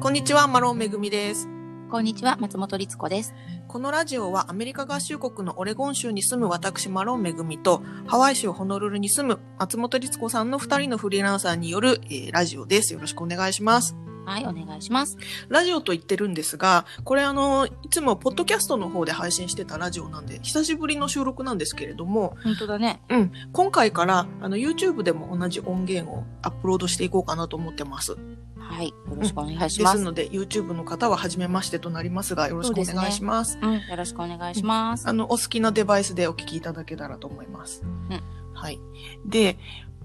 こんにちは、マロンめぐみです。こんにちは、松本律子です。このラジオはアメリカ合衆国のオレゴン州に住む私マロンめぐみとハワイ州ホノルルに住む松本律子さんの二人のフリーランサーによる、えーラジオです。よろしくお願いします。はい、お願いします。ラジオと言ってるんですが、これあの、いつもポッドキャストの方で配信してたラジオなんで、久しぶりの収録なんですけれども、本当だね。うん、今回からあの YouTube でも同じ音源をアップロードしていこうかなと思ってます。はい、よろしくお願いしでますす。ので YouTube の方は初めましてとなりますが、よろしくお願いします。うん、よろしくお願いします。あの、お好きなデバイスでお聞きいただけたらと思います。うんはい。で、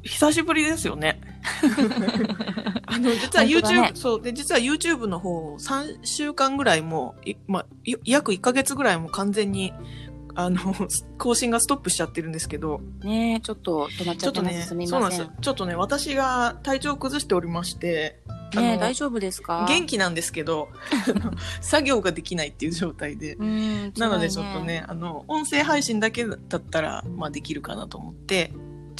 久しぶりですよね。あの、実は YouTube、ねそう、で、実は YouTube の方、3週間ぐらいもう、いまあ、い約1ヶ月ぐらいも完全に、あの、更新がストップしちゃってるんですけど、ねえ、ちょっと止まっちゃってます。ちょっとね、すみそうなん。です。ちょっとね、私が体調を崩しておりまして、あね大丈夫ですか？元気なんですけど、作業ができないっていう状態で、うん、なのでちょっと。ね、あの、音声配信だけだったら、まあできるかなと思って、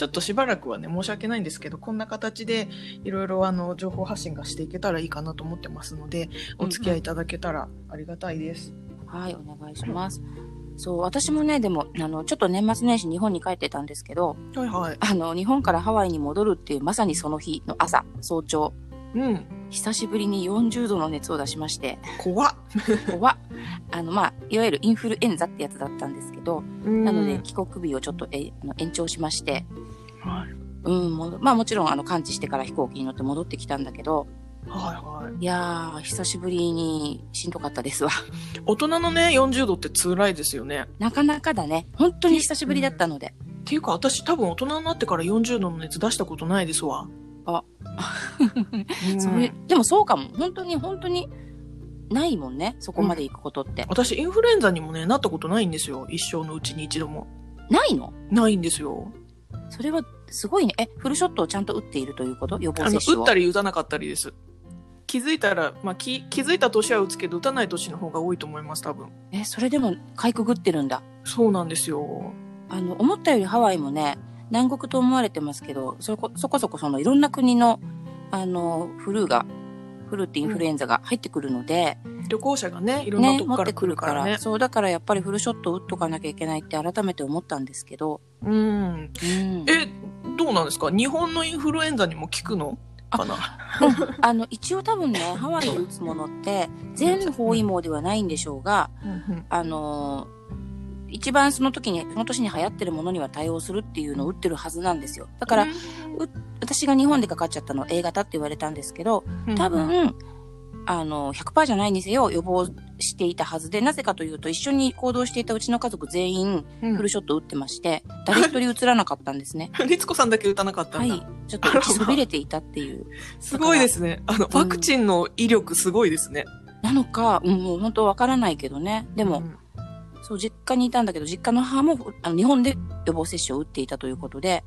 ちょっとしばらくはね、申し訳ないんですけど、こんな形でいろいろあの、情報発信がしていけたらいいかなと思ってますので、お付き合いいただけたらありがたいです。はい、お願いします。そう、私もね、でも、あの、ちょっと年末年始日本に帰ってたんですけど、はいはい。あの、日本からハワイに戻るっていう、まさにその日の朝、早朝、うん。久しぶりに40度の熱を出しまして、怖っ。怖っあの、まあ、いわゆるインフルエンザってやつだったんですけど、なので、帰国日をちょっとえあの延長しまして、はい。うん、もうまあもちろん、あの、完治してから飛行機に乗って戻ってきたんだけど、はいはい。いやー、久しぶりにしんどかったですわ。大人のね、40度って辛いですよね。なかなかだね。本当に久しぶりだったので。っていうか、私多分大人になってから40度の熱出したことないですわ。あ、うんそれ、でもそうかも。本当に、本当に、ないもんね。そこまで行くことって。私、インフルエンザにもね、なったことないんですよ。一生のうちに一度も。ないの？ないんですよ。それは、すごいね。え、フルショットをちゃんと打っているということ？予防接種を。打ったり打たなかったりです。気づいたら、まあ、気、気づいた年は打つけど、打たない年の方が多いと思います、多分。え、それでも、かいくぐってるんだ？そうなんですよ。あの、思ったよりハワイもね、南国と思われてますけど、そこ、そこそこそのいろんな国の、あの、フルーが、フルーってインフルエンザが入ってくるので、旅行者がね、いろんなね、とこから来持ってくるか、ら。らね。そう、だからやっぱりフルショットを打っとかなきゃいけないって改めて思ったんですけど、うん。うん。え、どうなんですか？日本のインフルエンザにも効くの？かな？あの、一応多分ね、ハワイで打つものって、全方位網ではないんでしょうが、うん。あのー一番その時に、その年に流行ってるものには対応するっていうのを打ってるはずなんですよ。だから、私が日本でかかっちゃったの A 型って言われたんですけど、うん多分、あの、100%じゃないにせよ予防していたはずで、なぜかというと一緒に行動していたうちの家族全員うんフルショット打ってまして、誰一人移らなかったんですね。律子さんだけ打たなかったんだ。はい。ちょっと打ちそびれていたっていう。すごいですね。あの、ワクチンの威力すごいですね。なのか、うん、もう本当わからないけどね。でも、うんそう、実家にいたんだけど、実家の母もあの日本で予防接種を打っていたということで、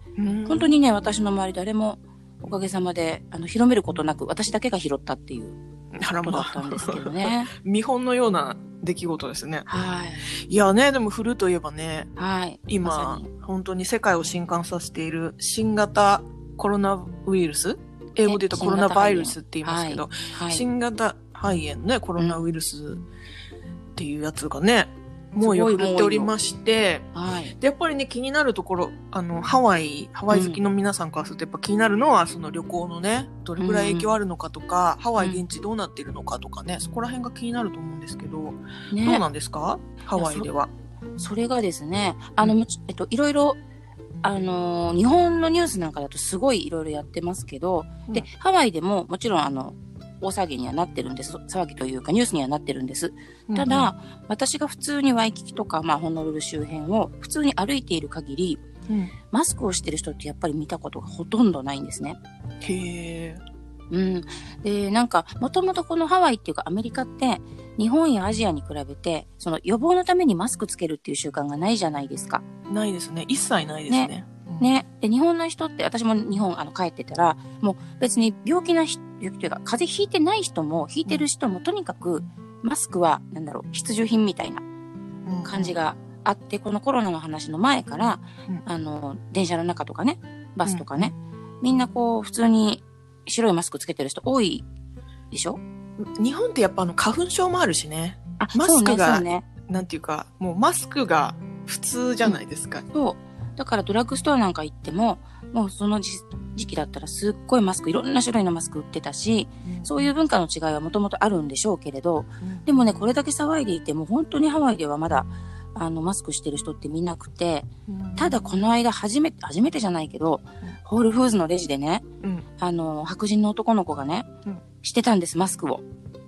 本当にね、私の周り誰もおかげさまで、あの、広めることなく、私だけが拾ったっていうあらまことだったんですけどね。見本のような出来事ですね。はい。いやね、でもフルといえばね、はい。ま今さに、本当に世界を震撼させている新型コロナウイルス？英語で言うとコロナバイルスって言いますけど、はい。新型肺炎ね、コロナウイルスっていうやつがね、もうよっておりまして、はい。で、やっぱりね、気になるところ、あの、ハワイ、ハワイ好きの皆さんからすると、やっぱ気になるのは、その旅行のね、どれぐらい影響あるのかとか、ハワイ現地どうなってるのかとかね、そこら辺が気になると思うんですけど、どうねなんですか？ハワイでは。それがですね、あの、えっと、いろいろ、あのー日本のニュースなんかだとすごいいろいろやってますけど、でうん、ハワイでももちろんあの、大騒ぎにはなってるんです。騒ぎというかニュースにはなってるんです。ただ、私が普通にワイキキとか、まあ、ホノルル周辺を普通に歩いている限り、うん、うんマスクをしてる人ってやっぱり見たことがほとんどないんですね。へえ。うん。で、なんか、もともとこのハワイっていうかアメリカって、日本やアジアに比べて、その予防のためにマスクつけるっていう習慣がないじゃないですか。ないですね。一切ないですね。うん。ね。で、日本の人って、私も日本あの帰ってたら、もう別に病気な人、病気というか、風邪ひいてない人も、ひいてる人も、とにかく、マスクは、なんだろう、必需品みたいなうん感じ。があって、このコロナの話の前から、うんあの、電車の中とかね、バスとかね、みんなこう、普通に白いマスクつけてる人多いでしょ？日本ってやっぱあの花粉症もあるしね。あ、マスクがそうね、なんていうか、もうマスクが普通じゃないですか。そう。だからドラッグストアなんか行っても、もうその時時期だったらすっごいマスク、いろんな種類のマスク売ってたし、そういう文化の違いはもともとあるんでしょうけれど、うん。でもね、これだけ騒いでいても、本当にハワイではまだ、あの、マスクしてる人って見なくて、ただこの間初めて、初めてじゃないけど、ホールフーズのレジでね、うん。あの、白人の男の子がね、うん。してたんです、マスクを。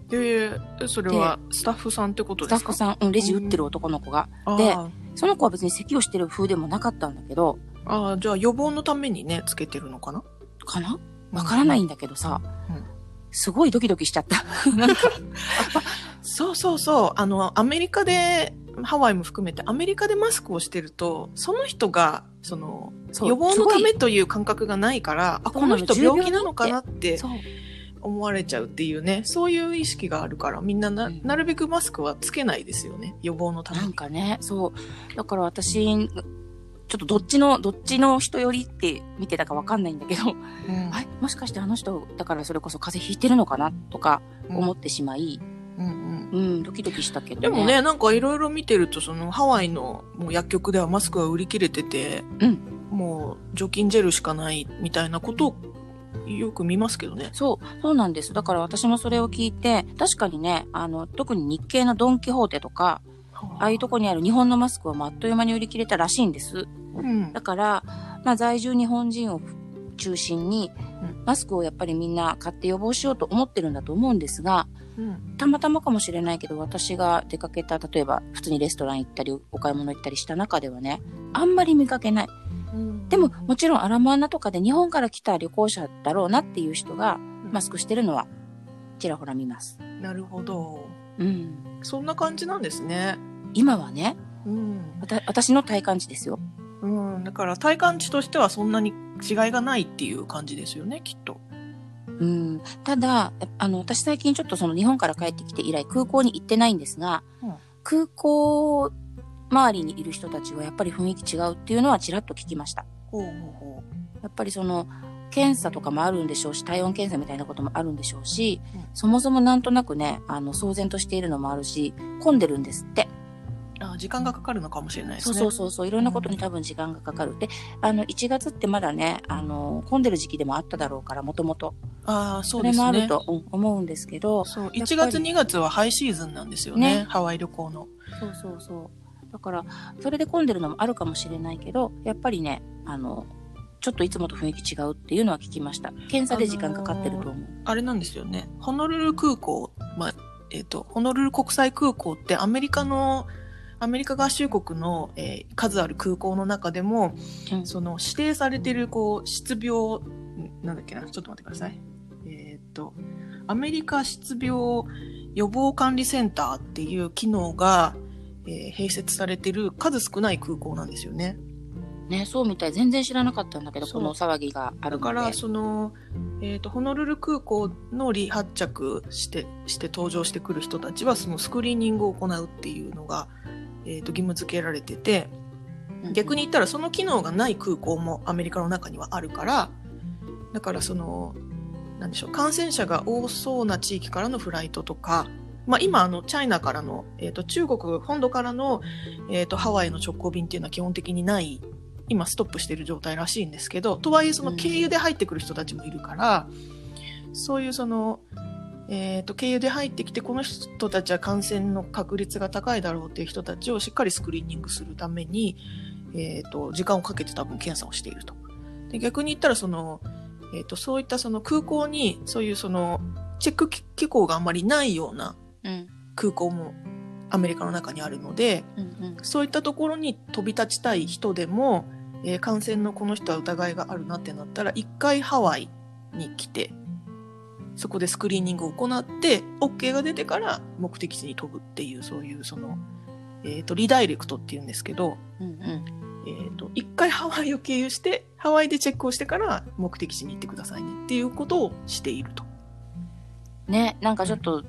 で、それはスタッフさんってことスですか？タッフさん、うん、レジ打ってる男の子が。でその子は別に咳をしてる風でもなかったんだけど、あー、じゃあ予防のためにね、つけてるのかな？かな？わからないんだけどさ、うん。すごいドキドキしちゃった。そうそうそう。あの、アメリカで、ハワイも含めて、アメリカでマスクをしてると、その人が、その、そう。予防のためという感覚がないから、あ、この人病気なのかなって。そう。思われちゃうっていうね、そういう意識があるから、みんなな、うんなるべくマスクはつけないですよね。予防のために。なんかね、そう。だから私、ちょっとどっちの、どっちの人よりって見てたかわかんないんだけど、うんあれ？もしかしてあの人、だからそれこそ風邪ひいてるのかな？とか思ってしまい、うんうんうん、ドキドキしたけどね。でもね、なんかいろいろ見てると、そのハワイのもう薬局ではマスクが売り切れてて、うんもう除菌ジェルしかないみたいなことをよく見ますけどね。そう、そうなんです。だから私もそれを聞いて、確かにね、あの、特に日系のドンキホーテとか、ああいうとこにある日本のマスクはあっという間に売り切れたらしいんです。うんだから、まあ在住日本人を中心にうん、マスクをやっぱりみんな買って予防しようと思ってるんだと思うんですが、うんたまたまかもしれないけど、私が出かけた、例えば普通にレストラン行ったり、お買い物行ったりした中ではね、あんまり見かけない。でも、もちろんアラモアナとかで日本から来た旅行者だろうなっていう人が、マスクしてるのは、ちらほら見ます。なるほど。うん。そんな感じなんですね。今はね、うん。私の体感値ですよ。うん。だから体感値としてはそんなに違いがないっていう感じですよね、きっと。うん。ただ、あの、私最近ちょっとその日本から帰ってきて以来空港に行ってないんですが、うん空港周りにいる人たちはやっぱり雰囲気違うっていうのはちらっと聞きました。ほうほうほやっぱりその、検査とかもあるんでしょうし、体温検査みたいなこともあるんでしょうし、うんそもそもなんとなくね、あの、騒然としているのもあるし、混んでるんですって。う。あ時間がかかるのかもしれないですそうね。そうそうそう、いろんなことに多分時間がかかる。で、あの、1月ってまだね、あの、混んでる時期でもあっただろうから、もともと。ああ、そそうれですね。もあると、うん思うんですけど、そう、やっぱり1月2月はハイシーズンなんですよね。ねハワイ旅行の。そうそうそう。だから、それで混んでるのもあるかもしれないけど、やっぱりね、あの、ちょっといつもと雰囲気違うっていうのは聞きました。検査で時間かかってると思う。あれなんですよね。ホノルル空港、まあ、えっ、と、ホノルル国際空港ってアメリカの、アメリカ合衆国の、えー数ある空港の中でも、うんその指定されてる、こう、失病、んなんだっけな、ちょっと待ってください。えっ、と、アメリカ失病予防管理センターっていう機能が、えー併設されてる数少ない空港なんですよね。ね、そうみたい。全然知らなかったんだけど、この騒ぎがある。だから、その、えっ、と、ホノルル空港の離発着して、して登場してくる人たちは、そのスクリーニングを行うっていうのが、えっ、と、義務付けられてて、うん逆に言ったらその機能がない空港もアメリカの中にはあるから、だからその、なんでしょう、感染者が多そうな地域からのフライトとか、まあ今あの、チャイナからの、えっ、と、中国本土からの、えっ、と、ハワイの直行便っていうのは基本的にない、今ストップしてる状態らしいんですけど、とはいえその経由で入ってくる人たちもいるから、そういうその、えっ、と、経由で入ってきて、この人たちは感染の確率が高いだろうっていう人たちをしっかりスクリーニングするために、えっ、と、時間をかけて多分検査をしていると。で、逆に言ったらその、えっ、と、そういったその空港に、そういうその、チェック機構があんまりないようなうん。空港もアメリカの中にあるので。そういったところに飛び立ちたい人でも、えー感染のこの人は疑いがあるなってなったら、一回ハワイに来て、そこでスクリーニングを行って、OK が出てから目的地に飛ぶっていう、そういうその、えっ、と、リダイレクトっていうんですけど、うんうん。えっ、と、一回ハワイを経由して、ハワイでチェックをしてから目的地に行ってくださいねっていうことをしていると。ね、なんかちょっと、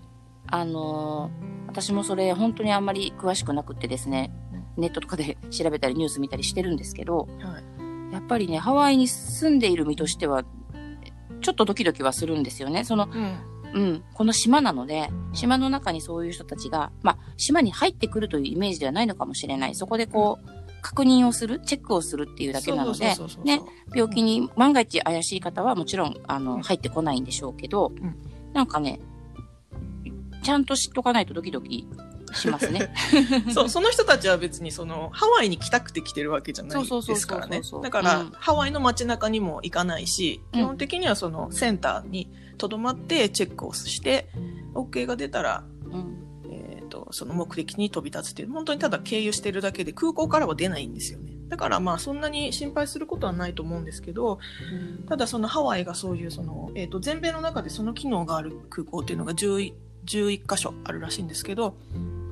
あのー私もそれ本当にあんまり詳しくなくってですね、ネットとかで調べたりニュース見たりしてるんですけど、はい。やっぱりね、ハワイに住んでいる身としては、ちょっとドキドキはするんですよね。その、うん。うん、この島なので、島の中にそういう人たちが、まあ、島に入ってくるというイメージではないのかもしれない。そこでこう、確認をする、チェックをするっていうだけなので、ね、病気に万が一怪しい方はもちろん、あの、入ってこないんでしょうけど、うん、なんかね、ちゃんと知っとかないとドキドキしますね。そう、その人たちは別にその、ハワイに来たくて来てるわけじゃないですからね。だから、うん、ハワイの街中にも行かないし、基本的にはそのセンターに留まってチェックをして、OK が出たら、うん、えっ、と、その目的に飛び立つっていう、本当にただ経由してるだけで空港からは出ないんですよね。だからまあそんなに心配することはないと思うんですけど、うん、ただそのハワイがそういうその、えっ、ー、と、全米の中でその機能がある空港っていうのが11、11箇所あるらしいんですけど、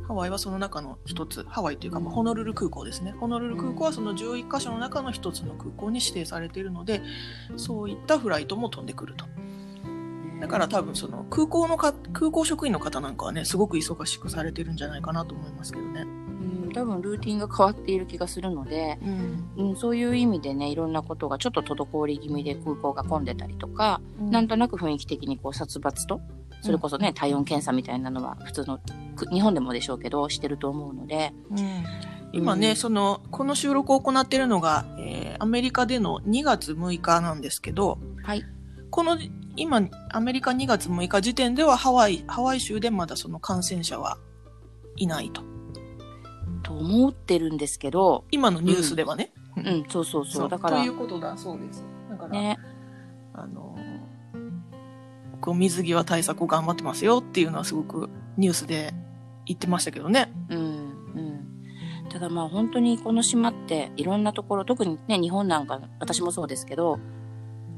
ハワイはその中の一つ、ハワイというか、まあ、ホノルル空港ですね。ホノルル空港はその11カ所の中の一つの空港に指定されているので、そういったフライトも飛んでくると。だから多分その空港のか、空港職員の方なんかはね、すごく忙しくされてるんじゃないかなと思いますけどね。うん、多分ルーティンが変わっている気がするので、うん、うん、そういう意味でね、いろんなことがちょっと滞り気味で空港が混んでたりとか、うん、なんとなく雰囲気的にこう殺伐とそれこそね、体温検査みたいなのは普通の、日本でもでしょうけど、してると思うので。うん、今ね、うん、その、この収録を行っているのが、えー、アメリカでの2月6日なんですけど、はい。この、今、アメリカ2月6日時点ではハワイ、ハワイ州でまだその感染者はいないと。と思ってるんですけど。今のニュースではね。うん、うん、そうそうそう。だから。ということだそうです。だから、ね、あの、こう水際対策を頑張ってますよっていうのはすごくニュースで言ってましたけどね。うん、うん。ただまあ本当にこの島っていろんなところ、特にね、日本なんか私もそうですけど、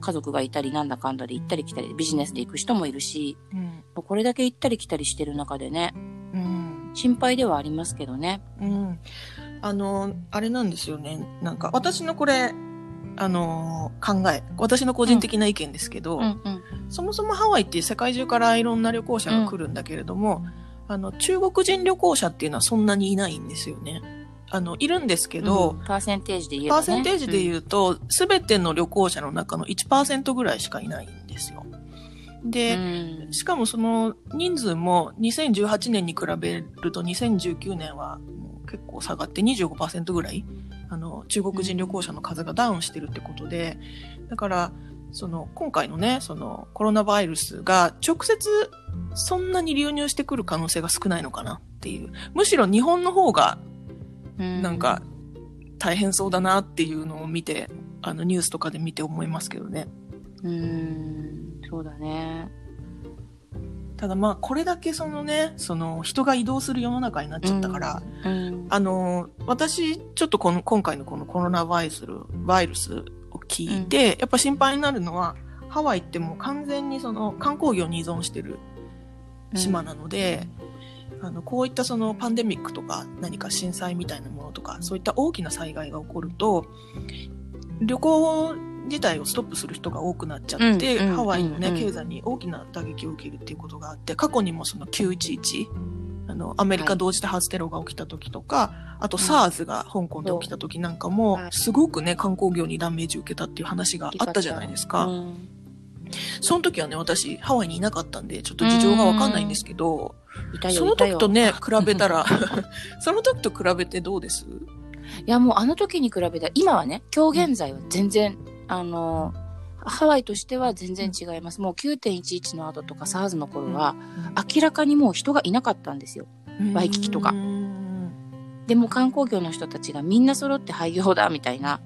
家族がいたりなんだかんだで行ったり来たり、ビジネスで行く人もいるし、うん、これだけ行ったり来たりしてる中でね、うん、心配ではありますけどね。うん。あの、あれなんですよね。なんか私のこれ、あのー、考え、私の個人的な意見ですけど、うんうんうん、そもそもハワイって世界中からいろんな旅行者が来るんだけれども、あの、中国人旅行者っていうのはそんなにいないんですよね。あの、いるんですけど、パーセンテージで言うと、ね、パーセンテージで言うと、す、べ、ての旅行者の中の1%ぐらいしかいないんですよ。で、しかもその人数も2018年に比べると2019年は結構下がって25%ぐらいあの、中国人旅行者の数がダウンしてるってことで、だから、その、今回のね、その、コロナウイルスが直接そんなに流入してくる可能性が少ないのかなっていう。むしろ日本の方が、なんか、大変そうだなっていうのを見て、あの、ニュースとかで見て思いますけどね。うん、そうだね。ただまあ、これだけそのね、その人が移動する世の中になっちゃったから、うん。うん、あの、私、ちょっとこの、今回のこのコロナウイルス、ワイルスを聞いて、うん、やっぱ心配になるのは、ハワイってもう完全にその観光業に依存してる島なので、あの、こういったそのパンデミックとか何か震災みたいなものとか、そういった大きな災害が起こると、旅行自体をストップする人が多くなっちゃって、うん、ハワイのね、うん、経済に大きな打撃を受けるっていうことがあって、過去にもその911、あの、アメリカ同時多発テロが起きた時とか、はい、あと SARS が香港で起きた時なんかも、すごくね、観光業にダメージ受けたっていう話があったじゃないですか。その時はね、私、ハワイにいなかったんで、ちょっと事情がわかんないんですけど、その時とね、比べたら、その時と比べてどうです？いや、もうあの時に比べたら、今はね、今日現在は全然あの、ハワイとしては全然違います。もう9.11の後とか SARS の頃は、明らかにもう人がいなかったんですよ。ワイキキとか。でも観光業の人たちがみんな揃って廃業だみたいな、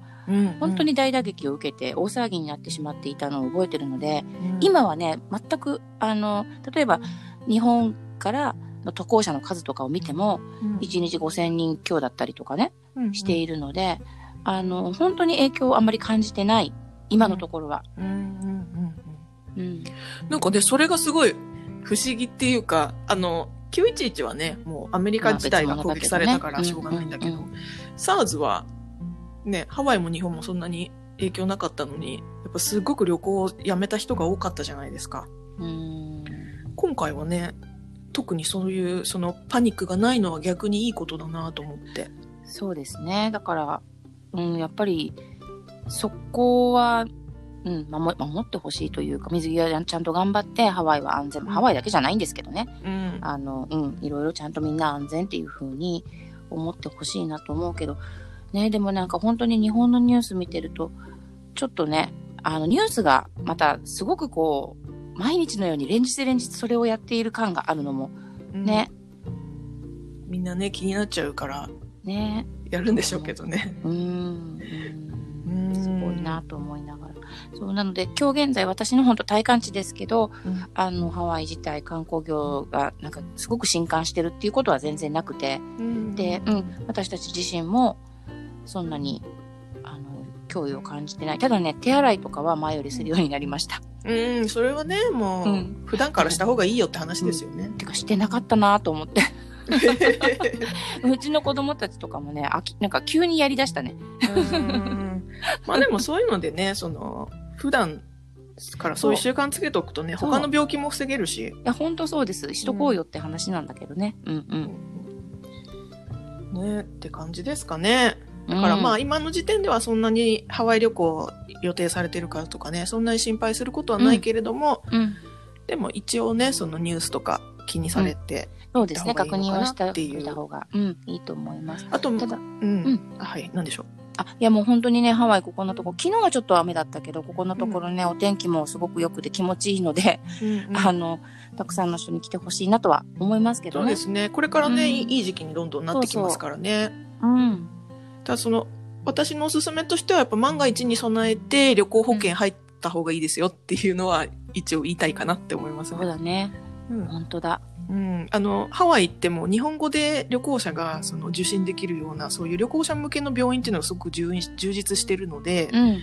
本当に大打撃を受けて大騒ぎになってしまっていたのを覚えてるので、今はね、全く、あの、例えば日本からの渡航者の数とかを見ても、1日5000人強だったりとかね、しているので、あの、本当に影響をあんまり感じてない、今のところは。うん、うん、うん、うん。なんかね、それがすごい不思議っていうか、あの、911はね、もうアメリカ自体が攻撃されたからしょうがないんだけど、SARS は、ね、ハワイも日本もそんなに影響なかったのに、やっぱすごく旅行をやめた人が多かったじゃないですか。うん今回はね、特にそういう、そのパニックがないのは逆にいいことだなと思って。そうですね。だから、うん、やっぱり、そこは、うん、守守ってほしいというか、水際ちゃんと頑張って、ハワイは安全、うん。ハワイだけじゃないんですけどね。うん。あの、うん、いろいろちゃんとみんな安全っていう風に思ってほしいなと思うけど、ね、でもなんか本当に日本のニュース見てると、ちょっとね、あの、ニュースがまたすごくこう、毎日のように連日連日それをやっている感があるのも、うん。ね、みんなね、気になっちゃうから、ね、やるんでしょうけどね。うーん、うんすごいなと思いながら。そう、なので今日現在私の本当体感値ですけど、うんあの、ハワイ自体観光業がなんかすごく震撼してるっていうことは全然なくて、うんで、うん、私たち自身もそんなに、あの、脅威を感じてない。ただね、手洗いとかは前よりするようになりました。うん、それはね、もう、うん普段からした方がいいよって話ですよね。てかしてなかったなと思って。うちの子供たちとかもね、あきなんか急にやりだしたね。うんまあでもそういうのでね、その、普段からそういう習慣つけておくとね、他の病気も防げるし。いや、本当そうです。しとこうよって話なんだけどね。うんうん。ねって感じですかね。だだからまあ今の時点ではそんなにハワイ旅行予定されてるからとかね、そんなに心配することはないけれども、うん。でも一応ね、そのニュースとか気にされて、そうですね。確認をしたっていう方が、うん、いいと思います。あと、ただ、うん、うんあはい、なんでしょあ、いやもう本当にね、ハワイここのとこ、昨日はちょっと雨だったけど、ここのところね、お天気もすごく良くて気持ちいいので、う。うんうんあの、たくさんの人に来てほしいなとは思いますけどね。そうですね。これからね、うんいい時期にどんどんなってきますからね。うん。ただその、私のおすすめとしてはやっぱ万が一に備えて旅行保険入った方がいいですよっていうのは一応言いたいかなって思いますそうね。だね。うん本当だ。うん、あの、ハワイ行っても日本語で旅行者がその受診できるような、そういう旅行者向けの病院っていうのがすごく充充実してるので、うん。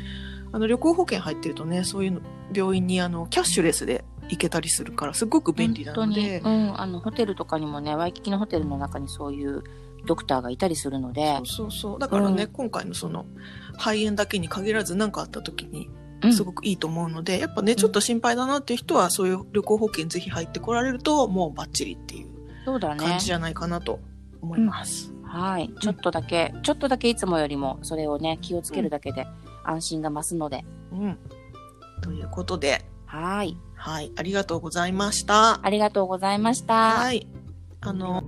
あの旅行保険入ってるとね、そういうの病院にあのキャッシュレスで行けたりするからすごく便利なので、うん。あの、ホテルとかにもね、ワイキキのホテルの中にそういうドクターがいたりするのでそう、そう。だからね、うん今回のその肺炎だけに限らず何かあった時にうんすごくいいと思うので、やっぱね、ちょっと心配だなっていう人はそういう旅行保険ぜひ入ってこられるともうバッチリっていう感じ。じゃないかなと思います。はい。ちょっとだけ、ちょっとだけいつもよりもそれをね、気をつけるだけで安心が増すので。うん。ということで、はい。はい、ありがとうございました。ありがとうございました。はい。あの、